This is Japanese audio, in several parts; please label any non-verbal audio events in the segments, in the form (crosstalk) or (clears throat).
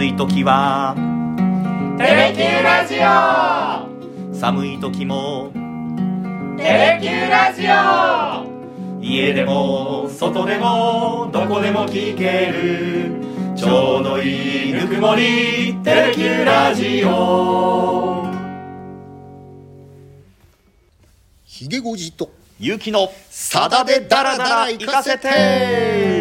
暑い時は。テレキューラジオ。寒い時も。テレキューラジオ。家でも外でもどこでも聞ける。ちょうどいいぬくもり。テレキューラジオ。ひげごじと。ゆうきのさだでダラダラ行かせて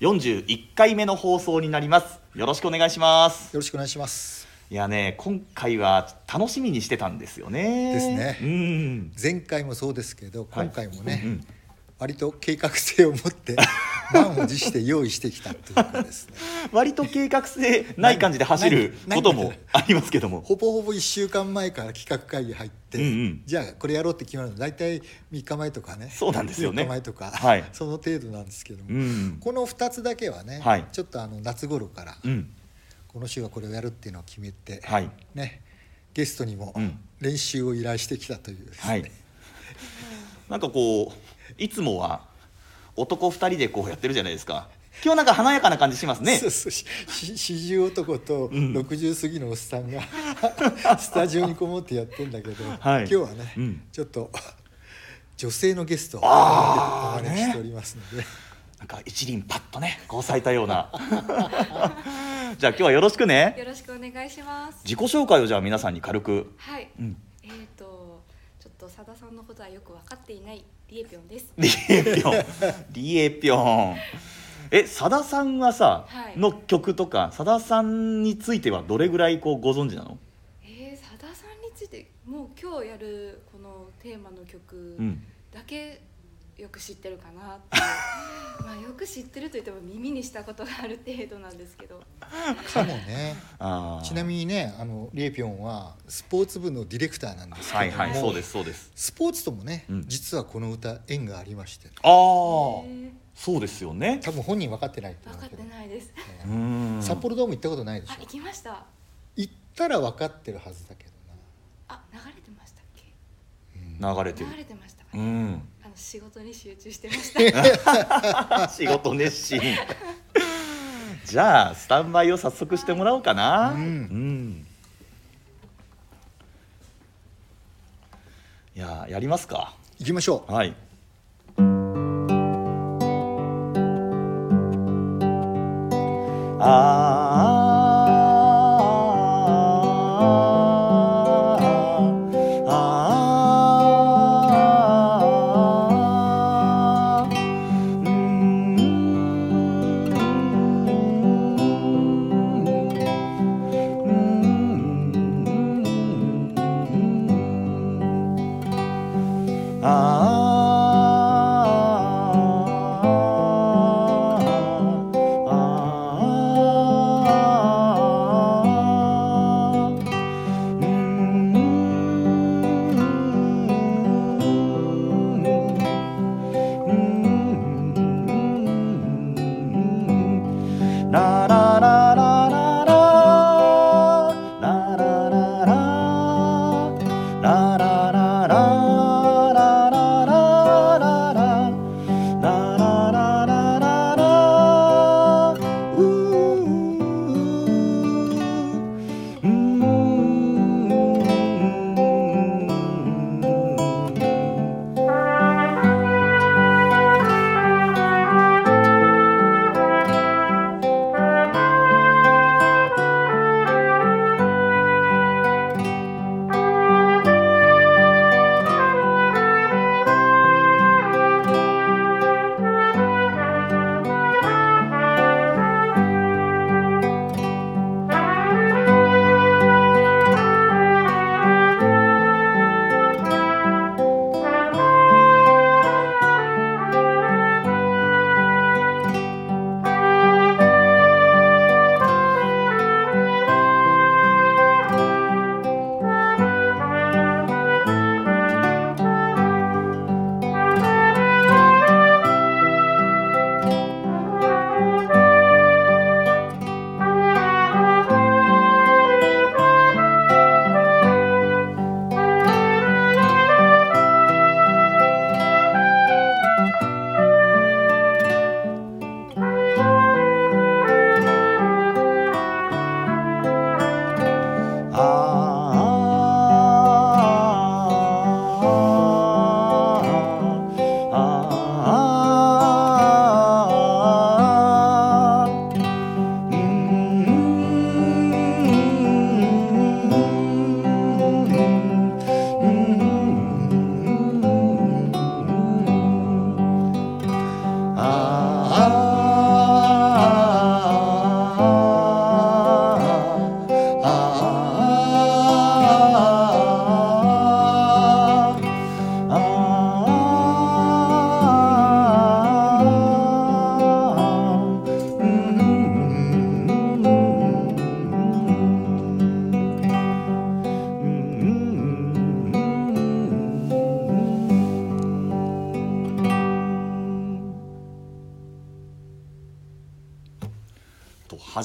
41回目の放送になります。よろしくお願いします。よろしくお願いします。いやね今回は楽しみにしてたんですよね。ですね。うん。前回もそうですけど今回もね、うん割と計画性を持って満を持して用意してきたというかですね。(laughs) 割と計画性ない感じで走ることもありますけども。ほぼほぼ1週間前から企画会議入って、うんうん。じゃあこれやろうって決まるの大体3日前とかね。そうなんですよね。4日前とか、はい。(laughs) その程度なんですけども、うんこの2つだけはね、はい。ちょっとあの夏頃から、うん。この週はこれをやるっていうのを決めて、はい。ね、ゲストにもうん。練習を依頼してきたというですね、はい。なんかこういつもは男二人でこうやってるじゃないですか。今日なんか華やかな感じしますね。そうそう四十男とん。60過ぎのおっさんが (laughs) スタジオにこもってやってんだけど、はい。今日はね、うん。ちょっと女性のゲストをお招きしておりますので、なんか一輪パッとねこう咲いたような。(laughs) じゃあ今日はよろしくね。よろしくお願いします。自己紹介をじゃあ皆さんに軽く。はい。うん。えっ、とちょっと佐田さんのことはよく分かっていないリエピョンです。リエピョン。(laughs) リエピョン。えさださんはさ、はい。の曲とかさださんについてはどれぐらいこうご存知なの？えー、佐田さんについてもう今日やるこのテーマの曲うん。だけよく知ってるかなって。(laughs) まあよく知ってると言っても耳にしたことがある程度なんですけど。かもね (laughs) あーちなみにねあのリエピョンはスポーツ部のディレクターなんですけども、はいはいそうですそうですスポーツともね、うん実はこの歌縁がありましてああえそうですよね多分本人分かってない分かってないです。うーん札幌ドーム行ったことないでしょ？あ行きました。行ったら分かってるはずだけどあ流れてましたっけ？な、流れてる流れてましたかね。うん仕事に集中してました。(laughs) 仕事熱心。じゃあスタンバイを早速してもらおうかな。うん。んいややりますか。行きましょう。はい。あ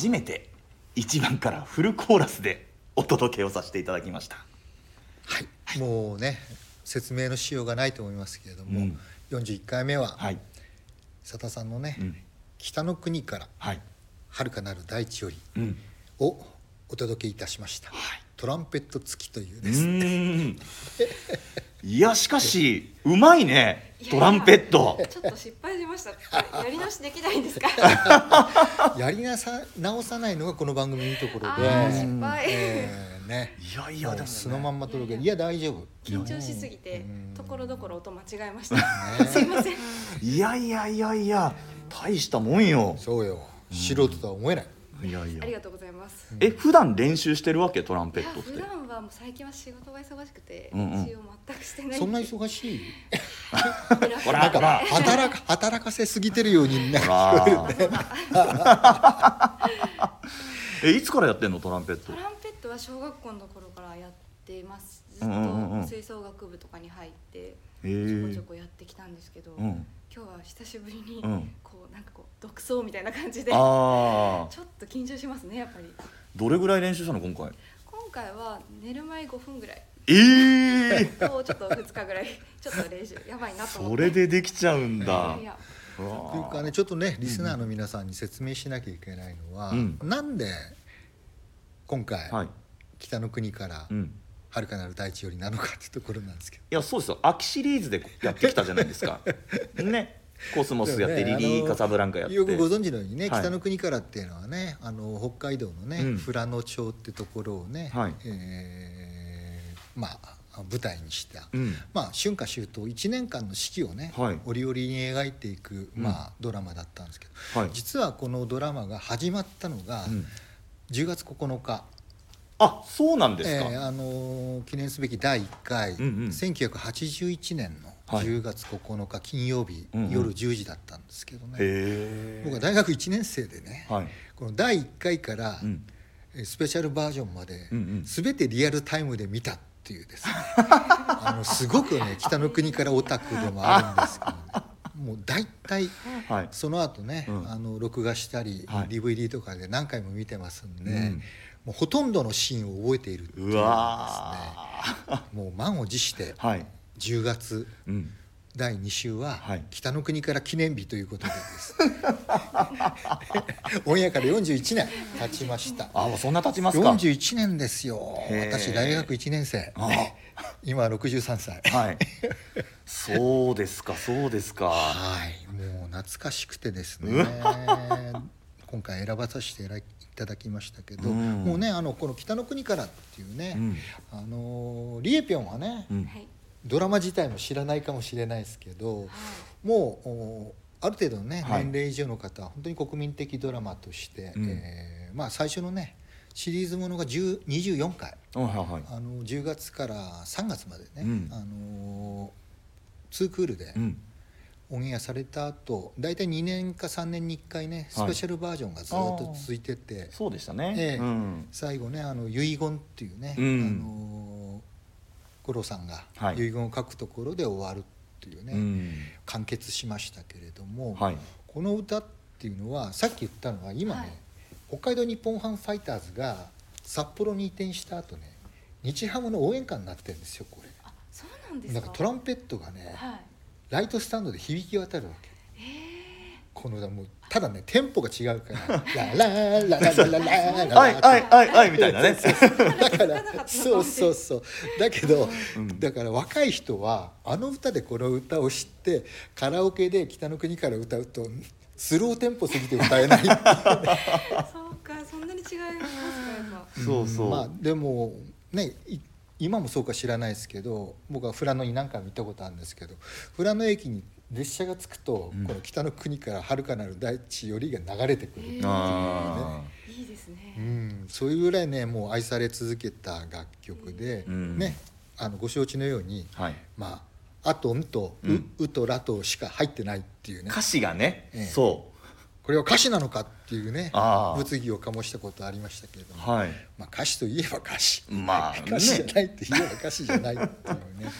初めて1番からフルコーラスでお届けをさせていただきました。はい、もうね説明のしようがないと思いますけれども、うん。41回目ははい。佐田さんのね、うん。北の国からはい。遥かなる大地よりうん。をお届けいたしました、はい。トランペット付きといううですね、(laughs) いやしかしうまいねトランペット。ちょっと失敗しました。やり直しできないんですか？(laughs) やりなさ直さないのがこの番組のいいところあでー失敗、えーね。いやいやでもね。もう素のまんま届け。るいいや。や大丈夫。緊張しすぎてうん。ところどころ音間違えました、ね。すいません。いやいやいやいや大したもんよ。そうよ。素人とは思えないいやいや。ありがとうございます。え普段練習してるわけ？トランペットって。普段はもう最近は仕事が忙しくてうんうん。練習を全くしてない。そんな忙しい？(laughs) ほらなんか働か働かせすぎてるようにね。(laughs) ほら。(laughs) えいつからやってんの？トランペット。トランペットは小学校の頃からやっています。ずっと吹奏楽部とかに入ってへちょこえちょこやってきたんですけど、うん今日は久しぶりにうん。こうなんかこう独奏みたいな感じでちょああっと緊張しますねやっぱり。どれぐらい練習したの今回？今回は寝る前5分ぐらい。ええとちょっと2日ぐらい (laughs) ちょっと練習やばいなと思って。それでできちゃうんだ。いやうわというかねちょっとねリスナーの皆さんに説明しなきゃいけないのは、うん。なんで今回、はい。北の国からうん遥かなる大地よりなのかっていうところなんですけど。いやそうですよ。秋シリーズでやってきたじゃないですか。(laughs) ね。コスモスやって、リリー・カサブランカやって。よくご存知のようにね、はい。北の国からっていうのはねあの北海道のね、うん。富良野町ってところをね、はい。えーまあ舞台にした、うん。まあ、春夏秋冬1年間の四季をね、はい。折々に描いていく、まあ、ドラマだったんですけど、はい。実はこのドラマが始まったのがうん。10月9日、あそうなんですか、えーあのー記念すべき第1回、うんうん。1981年のはい。10月9日金曜日、夜10時だったんですけどね、僕は大学1年生でね、はい。この第1回から、うん。えースペシャルバージョンまで、うんうん。全てリアルタイムで見たっていうですね。(laughs) あのすごくね北の国からオタクでもあるんですけど、ね、(laughs) もう大体はい。その後ね、うん。あの録画したり、はい。DVD とかで何回も見てますんで、うんもうほとんどのシーンを覚えているっていうですねもう満を持してーはい。10月うん。第2週ははい。北の国から記念日ということでです、(laughs) オンエアから41年経ちました。あもうそんな経ちますか。41年ですよ。私大学1年生。あ今63歳。はい。そうですかそうですか。はい。もう懐かしくてですね今回選ばさせていただきましたけど、うん。もうねあのこの「北の国から」っていうね、うん。あのリエピョンはね、うん。はい。ドラマ自体も知らないかもしれないですけどもうおある程度のね、はい。年齢以上の方は本当に国民的ドラマとして、うん。えーまあ、最初のねシリーズものが10 24回。はいはいはい。あの10月から3月までね、うん。あの2クールでうんオンエアされた後大体2年か3年に1回ねスペシャルバージョンがずっと続いてて、そうでしたね、ええ。うん。最後ねあの遺言っていうね、うん。あの五郎さんがはい。遺言を書くところで終わるっていうね、うん。完結しましたけれども、はい。この歌っていうのはさっき言ったのは今ね、はい。北海道日本ハムファイターズが札幌に移転した後ね日ハムの応援歌になってるんですよこれ。あそうなんですか？なんかトランペットがねはいライトスタンドで響き渡るわけ。この歌もうただねテンポが違うから「(laughs) ララララララララはいはいはいはいみたいなねだからそうそうそうだけど、うんだから若い人はあの歌でこの歌を知ってカラオケで北の国から歌うとスローテンポすぎて歌えないそうかそんなに違いますかやっぱそうそう、まあでもねい今もそうか知らないですけど僕は富良野に何回も行ったことあるんですけど富良野駅に列車が着くと、うん。この北の国から遥かなる大地よりが流れてくる、へーあいいですね、うん、そういうぐらいねもう愛され続けた楽曲で、うん。ねあのご承知のようにーはい。まあ「あとん」と「う」うん。うと「ら」としか入ってないっていうね。歌詞がね、ええ。そこれは歌詞なのかっていうね物議を醸したことありましたけれども、はい。まあ、歌詞といえば歌詞、まあ歌詞じゃないって言えば歌詞じゃないっていうね。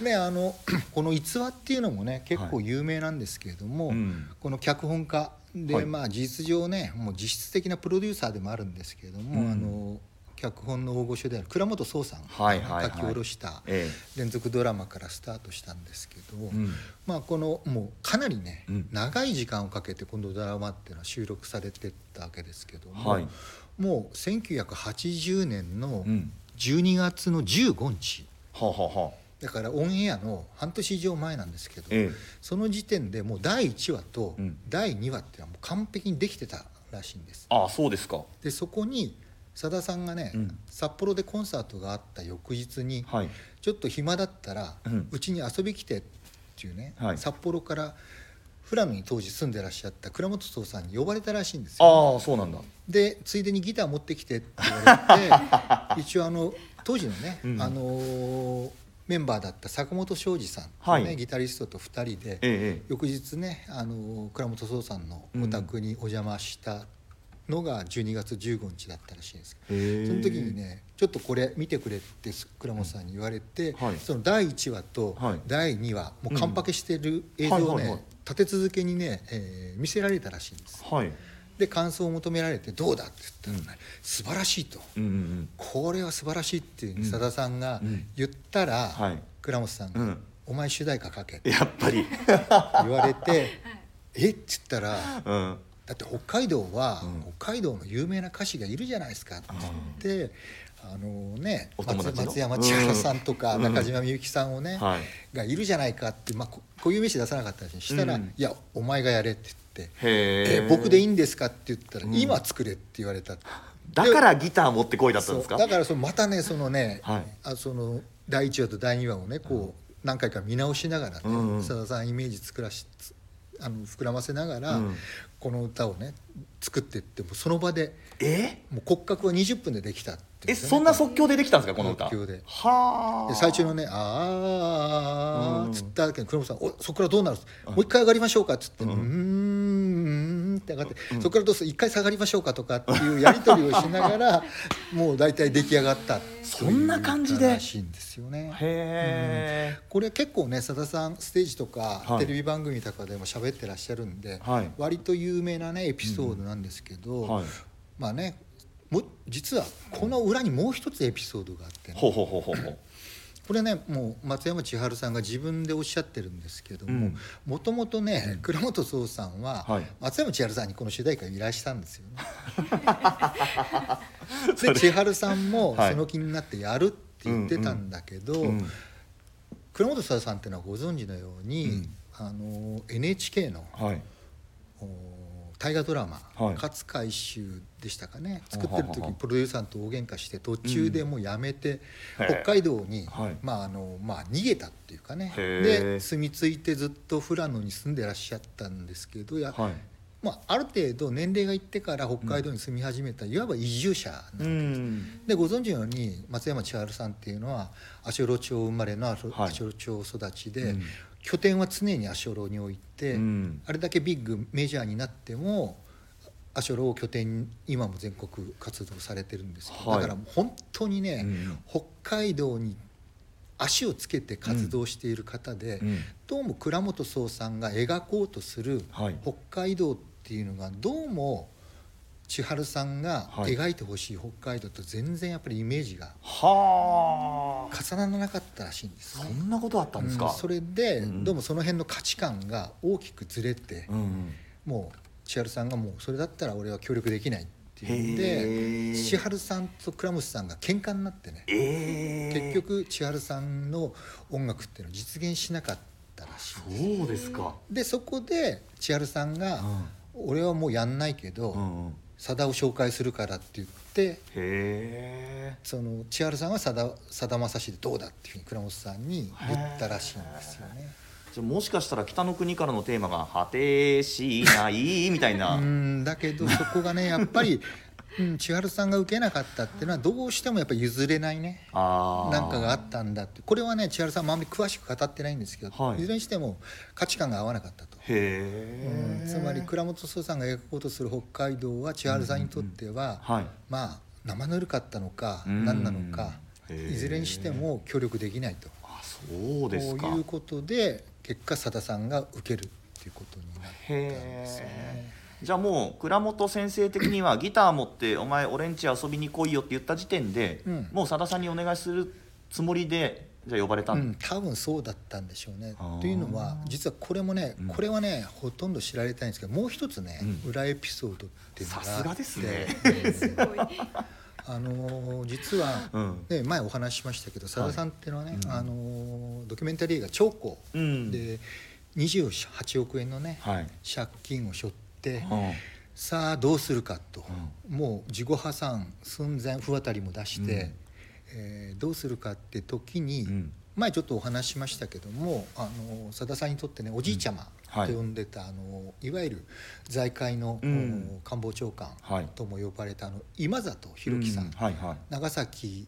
ねあの (clears throat) この逸話っていうのもね結構有名なんですけれども、うん。この脚本家で、はい。まあ事実上ねもう実質的なプロデューサーでもあるんですけれども、うん。あの脚本の大御所である倉本壮さんはいはいはい。が書き下ろしたえ。連続ドラマからスタートしたんですけど、うんまあこのもうかなりね、うん。長い時間をかけてこのドラマっていうのは収録されてったわけですけども、はい。もう1980年のうん。12月の15日。はあ、はあはあ、だからオンエアの半年以上前なんですけど、えその時点でもう第1話とうん。第2話っていうのはもう完璧にできてたらしいんです。ああそうですか。でそこにさださんがね、うん。札幌でコンサートがあった翌日に、はい。ちょっと暇だったらうん。うち、に遊び来てっていうね、はい。札幌から富良野に当時住んでらっしゃった倉本壮さんに呼ばれたらしいんですよ。ああそうなんだ。でついでにギター持ってきてって言われて (laughs) 一応あの当時のね、うん。あのーメンバーだった坂本庄司さん、ねはい。ギタリストと2人で、ええ翌日ね、あのー倉本壮さんのお宅にお邪魔したのが12月15日だったらしいんですけど、その時にねちょっとこれ見てくれって倉本さんに言われて、はい。その第1話とはい。第2話、もう完パケしてる映像をね、はいはいはい。立て続けにね、えー見せられたらしいんです。はい。で感想を求められて「どうだ?」って言ったらね、素晴らしいと。うんうんこれは素晴らしいっていううん。さださんがうん。言ったら、はい。倉本さんが、うん。お前主題歌書け」ってやっぱり。(laughs) 言われて「え？っ?」て言ったらうん。だって北海道は、うん。北海道の有名な歌手がいるじゃないですかって言って、あのね松山千原さんとか、うん。中島みゆきさんをね、はい。がいるじゃないかって、まあ、ここういう名詞出さなかったらしいしたら「うん。いやお前がやれ」って言って「へえ僕でいいいんですか?」って言ったら「うん。今作れ」って言われた。だからギター持ってこいだったんですか？だからそのまたねそのね、はい。あその第1話と第2話をねこう何回か見直しながらねうんうん。さだ、さんイメージ作らしつあの膨らませながら、うん。この歌をね作っていってもその場でえ？もう骨格は20分でできたっていうんえそんな即興でできたんですかこの歌？即興で。はあ。で最中のね「あうん。ー」っつった時に黒本さん「おそこからどうなる?」もう一回上がりましょうか」っつって「うーん」うーんって上がって、そこからどうする？一回下がりましょうかとかっていうやり取りをしながら (laughs) もう大体出来上がったそんな感じで？らしいんですよね。へえこれ結構ねさださんステージとかはい。テレビ番組とかでも喋ってらっしゃるんで、はい。割と有名なねエピソードなんですけど、はい。まあねも実はこの裏にもう一つエピソードがあってね、ほうほうほうほうこれねもう松山千春さんが自分でおっしゃってるんですけどもうん。もともとね倉本壮さんははい。松山千春さんにこの主題歌を依頼したんですよね。(laughs) で千春さんもはい。その気になってやるって言ってたんだけど、うん。倉本壮さんっていうのはご存知のように、うん。あの NHK のはい。お大河ドラマ「はい。勝海舟」でしたかね。は作ってる時にプロデューサーと大喧嘩して途中でもうやめて、うん。北海道に、はい。まああのまあ、逃げたっていうかね。へでー住み着いてずっと富良野に住んでらっしゃったんですけどや、はい。まあ、ある程度年齢がいってから北海道に住み始めた、いわば移住者なうん。でご存知のように松山千春さんっていうのは足寄町生まれの足はい。寄町育ちで、うん。拠点は常に足寄に置いて、うん。あれだけビッグメジャーになっても足寄を拠点に今も全国活動されてるんですけど、はい。だから本当にね、うん北海道に足をつけて活動している方で、うん。どうも倉本壮さんが描こうとするはい。北海道っていうのがどうも千春さんがはい。描いてほしい北海道と全然やっぱりイメージがはあ。重ならなかったらしいんです。そね。んなことあったんですか？うん。それで、うん。どうもその辺の価値観が大きくずれて、うん。もう千春さんがもうそれだったら俺は協力できないっていうんへでー。千春さんと倉本さんが喧嘩になってね。ええ結局千春さんの音楽っていうのは実現しなかったらしいそうですか。でそこで千春さんが「俺はもうやんないけどうんうん。さだを紹介するから」って言ってへえその千春さんはさださだまさしでどうだっていうふうに倉本さんに言ったらしいんですよね。もしかしたら北の国からのテーマが「果てしない」みたいな、(laughs) うんだけどそこがねやっぱり (laughs) うん、千春さんが受けなかったっていうのはどうしてもやっぱり譲れないね。なんかがあったんだって。これはね千春さんもあんまり詳しく語ってないんですけど、はい。い、ずれにしても価値観が合わなかったと。うんつまり倉本壮さんが描こうとする北海道は千春さんにとっては、はい。まあ生ぬるかったのかうん。何なのかいずれにしても協力できないと。あそうですか。いうことで結果佐田さんが受けるっていうことになったんですよへね。えじゃあもう倉本先生的にはギター持って「お前俺んち遊びに来いよ」って言った時点で、うん。もうさださんにお願いするつもりでじゃあ呼ばれたうんん、多分そうだったんでしょうね。というのは実はこれもね、うん。これはねほとんど知られてないんですけどもう一つね、うん。裏エピソードっていうのがあって。さすがですね。(laughs) すごいあのー実は、うん。ね、前お話ししましたけどさださんっていうのはね、うん。あのードキュメンタリー映画「長江」うん。で28億円のね、はい。借金を背負って、うん。さあどうするかと、もう自己破産寸前不渡りも出して、うん。えーどうするかって時に、うん。前ちょっとお話ししましたけどもあのさださんにとってねおじいちゃま。はいと呼んでた、い、あのいわゆる財界の、うん。官房長官はい。とも呼ばれたあの今里弘樹さん、うはいはい。長崎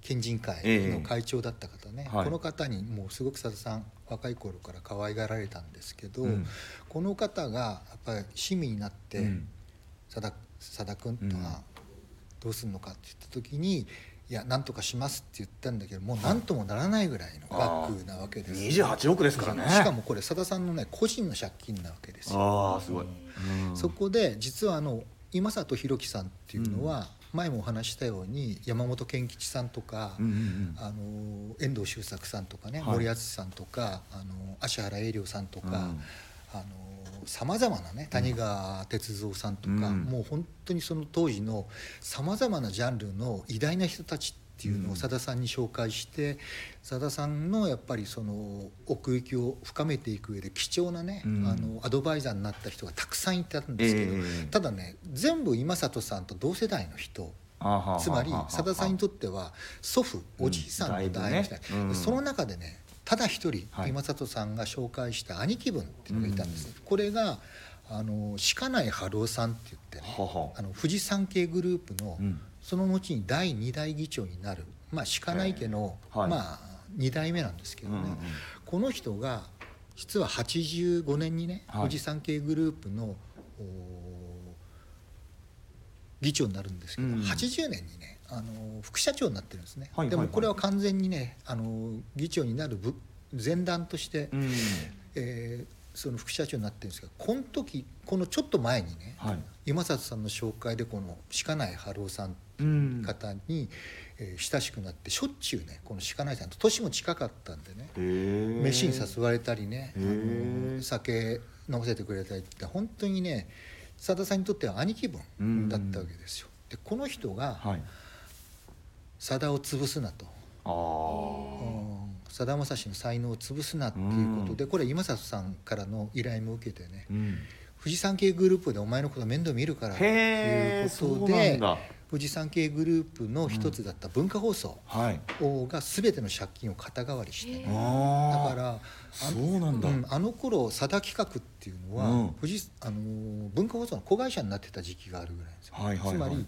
県人会の会長だった方ね、えこの方にもうすごくさださん若い頃から可愛がられたんですけど、うん。この方がやっぱり市民になってうん「さださだ君とうん。はどうするのか?」って言った時に「いや何とかします」って言ったんだけどもう何ともならないぐらいの額なわけです。28億ですからね。しかもこれさださんのね個人の借金なわけです。よ。ああすごい、うん。そこで実はあの今里弘樹さんっていうのは、前もお話ししたように山本健吉さんとか、うんうんうん。あの遠藤周作さんとかね、はい。森敦さんとかあの芦原英良さんとかうんさまざまなね谷川哲三さんとか、うん。もう本当にその当時のさまざまなジャンルの偉大な人たちっていうのうん。をさださんに紹介してさださんのやっぱりその奥行きを深めていく上で貴重なね、うん。あのアドバイザーになった人がたくさんいたんですけど、ええ。ただね全部今里さんと同世代の人つまりさださんにとっては祖父うんおじいさんの代の人、だいぶねうん。その中でねただ一人、はい。今里さんが紹介した兄貴分っていうのがいたんです、これがあの鹿内春夫さんって言ってねあの富士山系グループの、うん。その後に第二代議長になる、まあ、鹿内家の、はい。まあ、2代目なんですけどね、この人が実は85年にね、はい。富士山系グループのお議長になるんですけど、うん。80年にねあの副社長になってるんですね、はいはいはい。でもこれは完全にねあの議長になる部前段として、うん。えーその副社長になってるんですがこの時このちょっと前にね、はい。今里さんの紹介でこの鹿内春夫さんうん。方に、えー親しくなってしょっちゅうねこの鹿内さんと年も近かったんでね飯に誘われたりねあの酒飲ませてくれたりって本当にねさださんにとっては兄貴分だったわけですよ。でこの人がはいさだを潰すなと。さだまさしの才能を潰すなっていうことでこれ今里さんからの依頼も受けてね。うん。富士山系グループでお前のこと面倒見るからっていうことで富士山系グループの一つだった文化放送はい。が全ての借金を肩代わりしてね。だからあそうなんだ。うんあの頃さだ企画っていうのは、うん。富士あのー文化放送の子会社になってた時期があるぐらいですよ、はいはいはい。つまり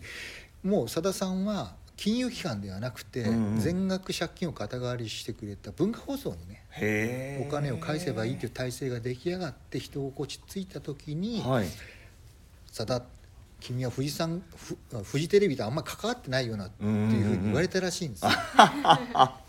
もうさださんは金融機関ではなくて、うんうん。全額借金を肩代わりしてくれた文化放送にねお金を返せばいいという体制が出来上がって人心地ついた時にはい「さだ君は富士山ふフジテレビとあんま関わってないよな」っていうふうに言われたらしいんですよ。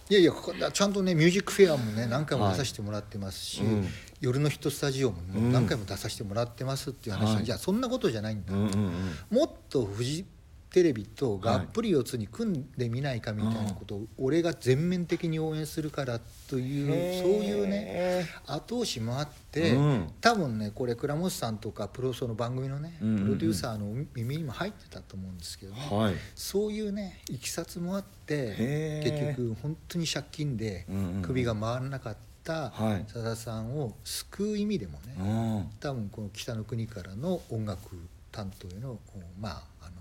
いやいやここちゃんとね「ミュージックフェア」もね何回も出させてもらってますし、はいうん。夜のヒットスタジオももう何回も出させてもらってますっていう話、はい。いやそんなことじゃないんだ、うんうんうん。もっとフジテレビとがっぷり四つに組んでみないかみたいなことを俺が全面的に応援するからというそういうねへ後押しもあって、うん。多分ねこれ倉本さんとかプロその番組のねプロデューサーの耳にも入ってたと思うんですけどね、そういうねいきさつもあって結局本当に借金で首が回らなかったはい。さださんを救う意味でもね、うん。多分この北の国からの音楽担当へのまああの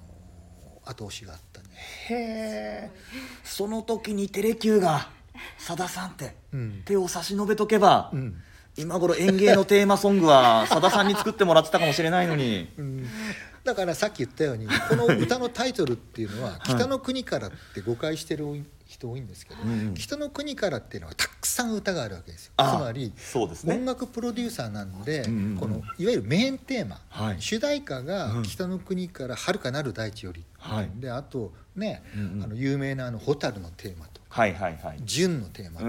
後押しがあったね。へえ。その時にテレキューがさださんってうん。手を差し伸べとけば、うん。今頃演芸のテーマソングはさださんに作ってもらってたかもしれないのに。うん、だからさっき言ったように (laughs) この歌のタイトルっていうのは「北の国から」って誤解してる人多いんですけど、北の国からっていうのはたくさん歌があるわけですよ。つあまり音楽プロデューサーなんで、うんうんうん。このいわゆるメインテーマ、はい。主題歌うん。が「北の国から遥かなる大地より」はいであとね、うんうん。あの有名なあの「蛍」のテーマとかはいはいはい「純」のテーマと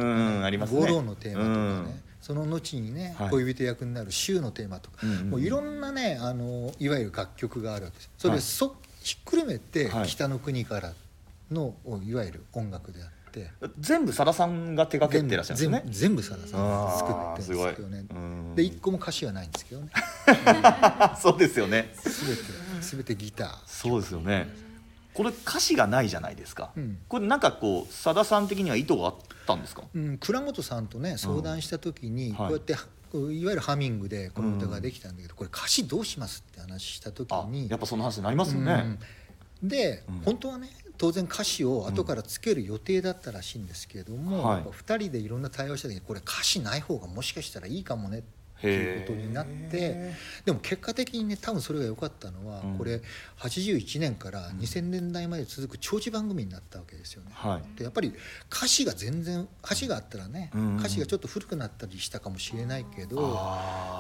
か、五郎のテーマとかね、うんその後にね、はい。恋人役になる「週」のテーマとか、うんうんもういろんなねあのいわゆる楽曲があるわけです。それで、はい。そひっくるめてはい「北の国から」のいわゆる音楽であって。全部さださんが手掛けてらっしゃるんですね。全部さださんがあ作ーってるんですけどね。で一個も歌詞はないんですけどね。あ (laughs) そうですよね。全て全てギター。そうですよねこれ歌詞がないじゃないですか、うん。これなんかこうさださん的には意図があったんですか？うん、倉本さんとね相談した時にこうやって、こういわゆるハミングでこの歌ができたんだけど、これ歌詞どうしますって話した時あにやっぱその話になりますよね、うん。で、うん。本当はね当然歌詞を後からつける予定だったらしいんですけれども、はい。やっぱ2人でいろんな対話した時にこれ歌詞ない方がもしかしたらいいかもねっていうことになってへでも結果的にね多分それが良かったのは、うん。これ81年から2000年代まで続く長寿番組になったわけですよね。はい。でやっぱり歌詞が全然歌詞があったらね、うん。うん。歌詞がちょっと古くなったりしたかもしれないけど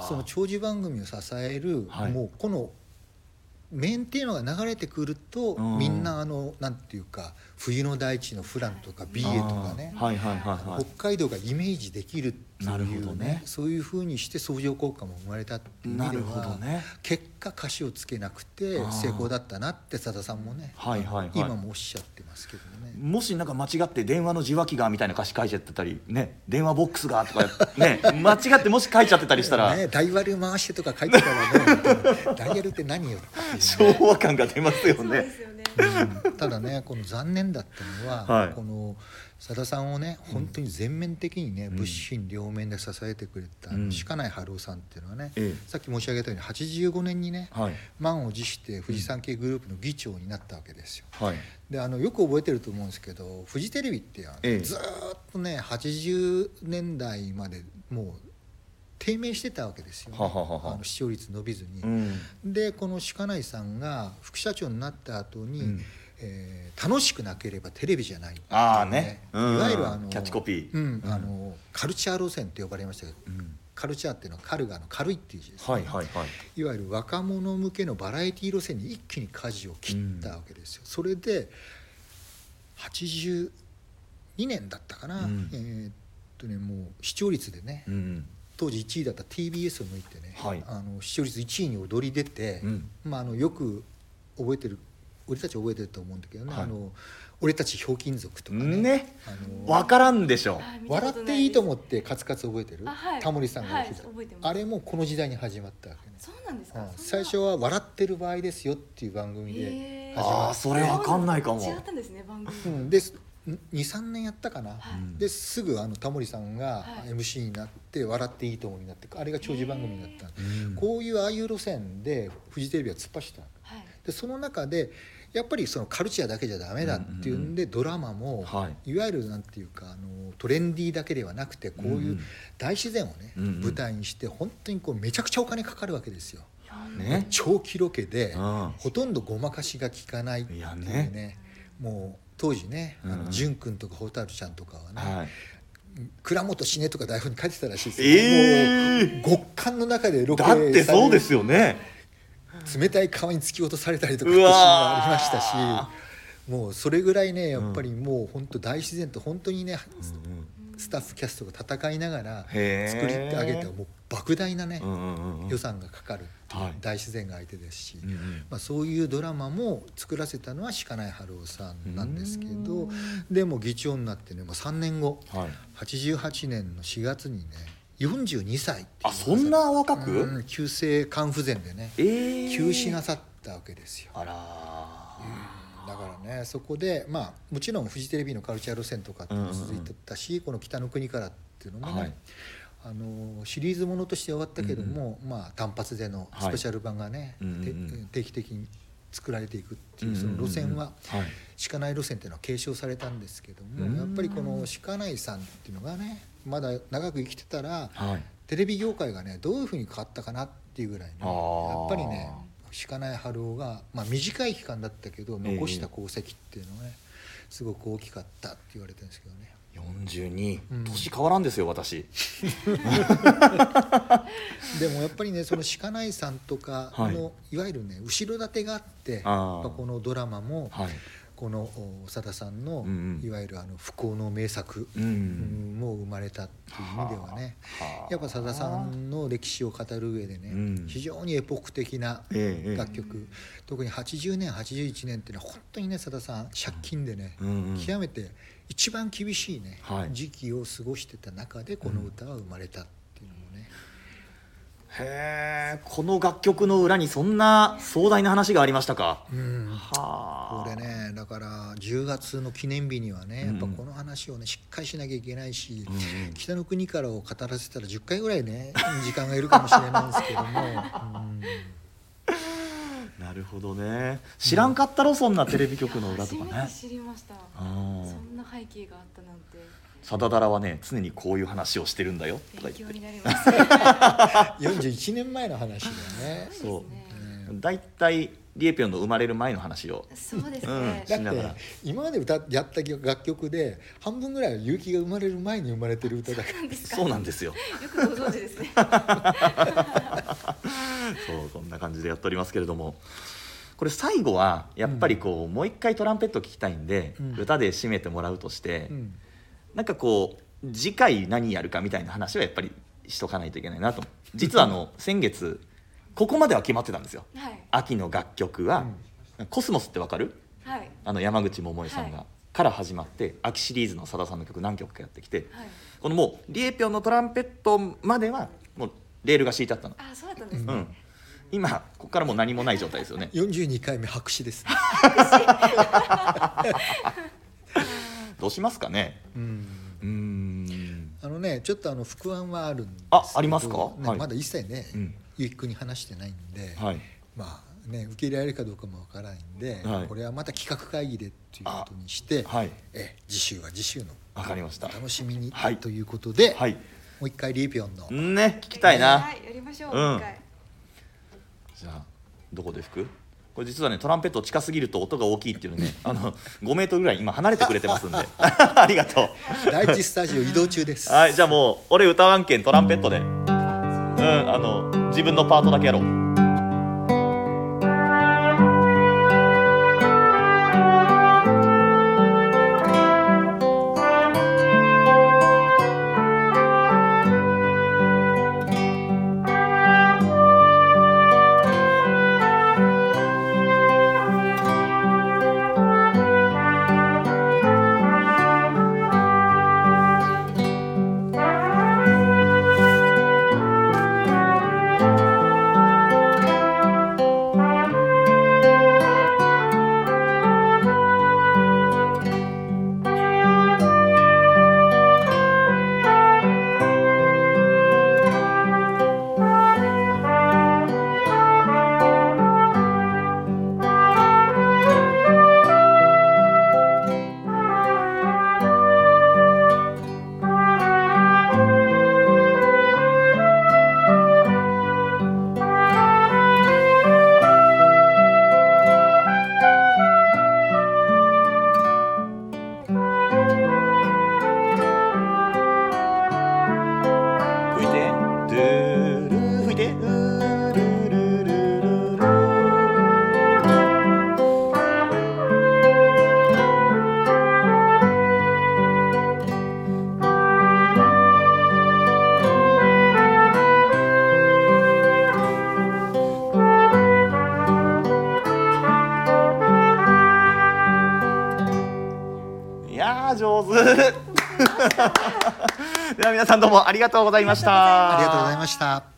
その長寿番組を支える、はい。もうこのメインテーマが流れてくると、うん。みんなあのなんていうか冬の大地のフランとかビエとかね、はいはい。北海道がイメージできるってなるほいうねどね。そういうふうにして相乗効果も生まれたっていうね。結果歌詞をつけなくて成功だったなってさださんもね、はいはいはい。今もおっしゃってますけどね。もしなんか間違って電話の受話器がみたいな歌詞書いちゃってたりね電話ボックスがとか (laughs) ね間違ってもし書いちゃってたりしたら、ね、ダイヤル回してとか書いてたらねダイヤルって何よっ昭和感が出ますよそうでねすよね。うん。ただねこの残念だったのは、はい。このさださんをね本当に全面的にね、ん。物心両面で支えてくれた、うん。鹿内春夫さんっていうのはね、ええ。さっき申し上げたように85年にね、はい。満を持して富士山系グループの議長になったわけですよ。はい。であのよく覚えてると思うんですけどフジテレビってあのええ。ずーっとね80年代までもう低迷してたわけですよ、ね。はははは。あの視聴率伸びずに。うん。でこの鹿内さんが副社長になった後に、うんえー楽しくなければテレビじゃない。いうああねうん。いわゆるあのキャッチコピー。うんあのカルチャー路線って呼ばれましたけど、うん。カルチャーっていうのはカルがあの軽いっていう字です、ね。はいはいはい。いわゆる若者向けのバラエティ路線に一気に舵を切ったわけですよ、それで82年だったかな、うん。えーっとねもう視聴率でね、うん当時1位だった TBS を抜いてね、はい。あの視聴率1位に躍り出て、うん。まあ、あのよく覚えてる俺たち覚えてると思うんだけどね「はい。あの俺たちひょうきん族」とかね。ね。あの分からんでしょ。笑っていいと思うってカツカツ覚えてる、あはい。タモリさんがやってた、はい覚えてます。あれもこの時代に始まったわけね。そうなんですか？最初は「笑ってる場合ですよ」っていう番組で始まっああそれ分かんないかも。違ったんですね番組。て、うん、で23年やったかな、はい。ですぐあのタモリさんがはい。MC になって「笑っていいと思う」になってあれが長寿番組になった、うん。こういうああいう路線でフジテレビは突っ走ったはい。でその中でやっぱりそのカルチャーだけじゃダメだっていうんで、ドラマも、、はい。わゆるなんていうかあのトレンディーだけではなくてこういう大自然をね、舞台にして本当にこうめちゃくちゃお金かかるわけですよ。ね。長期ロケで、うん。ほとんどごまかしが効かないっていうね。ね。もう当時ね、あうん君とか蛍ちゃんとかはね、はい。倉本死ねとか台本に書いてたらしいですよ、えー。もう極寒の中でロケだってそうですよね冷たい川に突き落とされたりとかってシーンもありましたしもうそれぐらいねやっぱりもう本当大自然と本当にね、スタッフキャストが戦いながら作り上げたもう莫大なね、予算がかかる大自然が相手ですし、まあ、そういうドラマも作らせたのは鹿内春夫さんなんですけどでも議長になってね、まあ、3年後はい。88年の4月にね42歳あそんな若く？うん急性肝不全でねえー。急死なさったわけですよ。あらだからねそこでまあもちろんフジテレビのカルチャー路線とかっていうのも続いてたし、この「北の国から」っていうのもね、はい。あのシリーズものとして終わったけども、まあ、単発でのスペシャル版がね、はいうんうん。定期的に作られていくっていううんうんうん。その路線ははい。鹿内路線っていうのは継承されたんですけども、うん。やっぱりこの鹿内さんっていうのがねまだ長く生きてたらはい。テレビ業界がねどういうふうに変わったかなっていうぐらいねやっぱりね鹿内春夫が、まあ、短い期間だったけど残した功績っていうのはね、すごく大きかったって言われてるんですけどね。42、うん。年変わらんですよ私。(laughs) でもやっぱりねその鹿内さんとかの、はい。い、わゆるね後ろ盾があってこのドラマも、はいこのお長田さんの、いわゆるあの不幸の名作、もう生まれたっていう意味ではね。はあ。やっぱさださんの歴史を語る上でね、うん。非常にエポック的な楽曲、特に80年81年っていうのは本当にねさださん借金でね、極めて一番厳しいね、はい。時期を過ごしてた中でこの歌は生まれたってへえこの楽曲の裏にそんな壮大な話がありましたか？うん。はあ。これねだから10月の記念日にはねやっぱこの話をねしっかりしなきゃいけないし、うんうん。北の国からを語らせたら10回ぐらいね時間がいるかもしれないんですけども、(laughs) うん。なるほどね。知らんかったろそんなテレビ局の裏とかね。初めて知りました。そんな背景があったなんてサダダラはね常にこういう話をしてるんだよとか勉強言って。になります (laughs) 41年前の話だよね。そう。うん。大体リエピョンの生まれる前の話を。そうですうんね、だって今まで歌やった楽曲で半分ぐらいは結城が生まれる前に生まれてる歌だから。そうなんですよ。よくご存知ですね。(laughs) そうこんな感じでやっておりますけれども。これ最後はやっぱりこう、もう一回トランペット聞きたいんで、うん。歌で締めてもらうとして、うんなんかこう次回何やるかみたいな話はやっぱりしとかないといけないなと。実はあの先月ここまでは決まってたんですよ。はい。秋の楽曲は「コスモス」ってわかる？はい。あの山口百恵さんが、はい。から始まって秋シリーズのさださんの曲何曲かやってきてはい。このもうリエピョンのトランペットまではもうレールが敷いてあったの、あそうだったんですね、うん、今ここからもう何もない状態ですよね。(laughs) 42回目白紙ですね。(laughs) (laughs) どうしますかね？うん。うーん。あのねちょっとあの不安はあるんですけどあありますか？はい。ねまだ一切ね、うん。ゆうきくんに話してないんで、はい。まあね受け入れられるかどうかもわからないんで、はい。これはまた企画会議でっていうことにして、はい。え次週は次週のわかりました。お楽しみに、はい。ということで、はい。もう一回リーピョンの、ね聞きたいな、はいやりましょう、うん。じゃあどこで吹く？これ実はねトランペット近すぎると音が大きいっていうのね (laughs) あの5メートルぐらい今離れてくれてますんで。(laughs) ありがと第一スタジオ移動中です。うはいじゃあもう俺歌わんけんトランペットで。うんあの自分のパートだけやろう皆さんどうもありがとうございましたありがとうございました。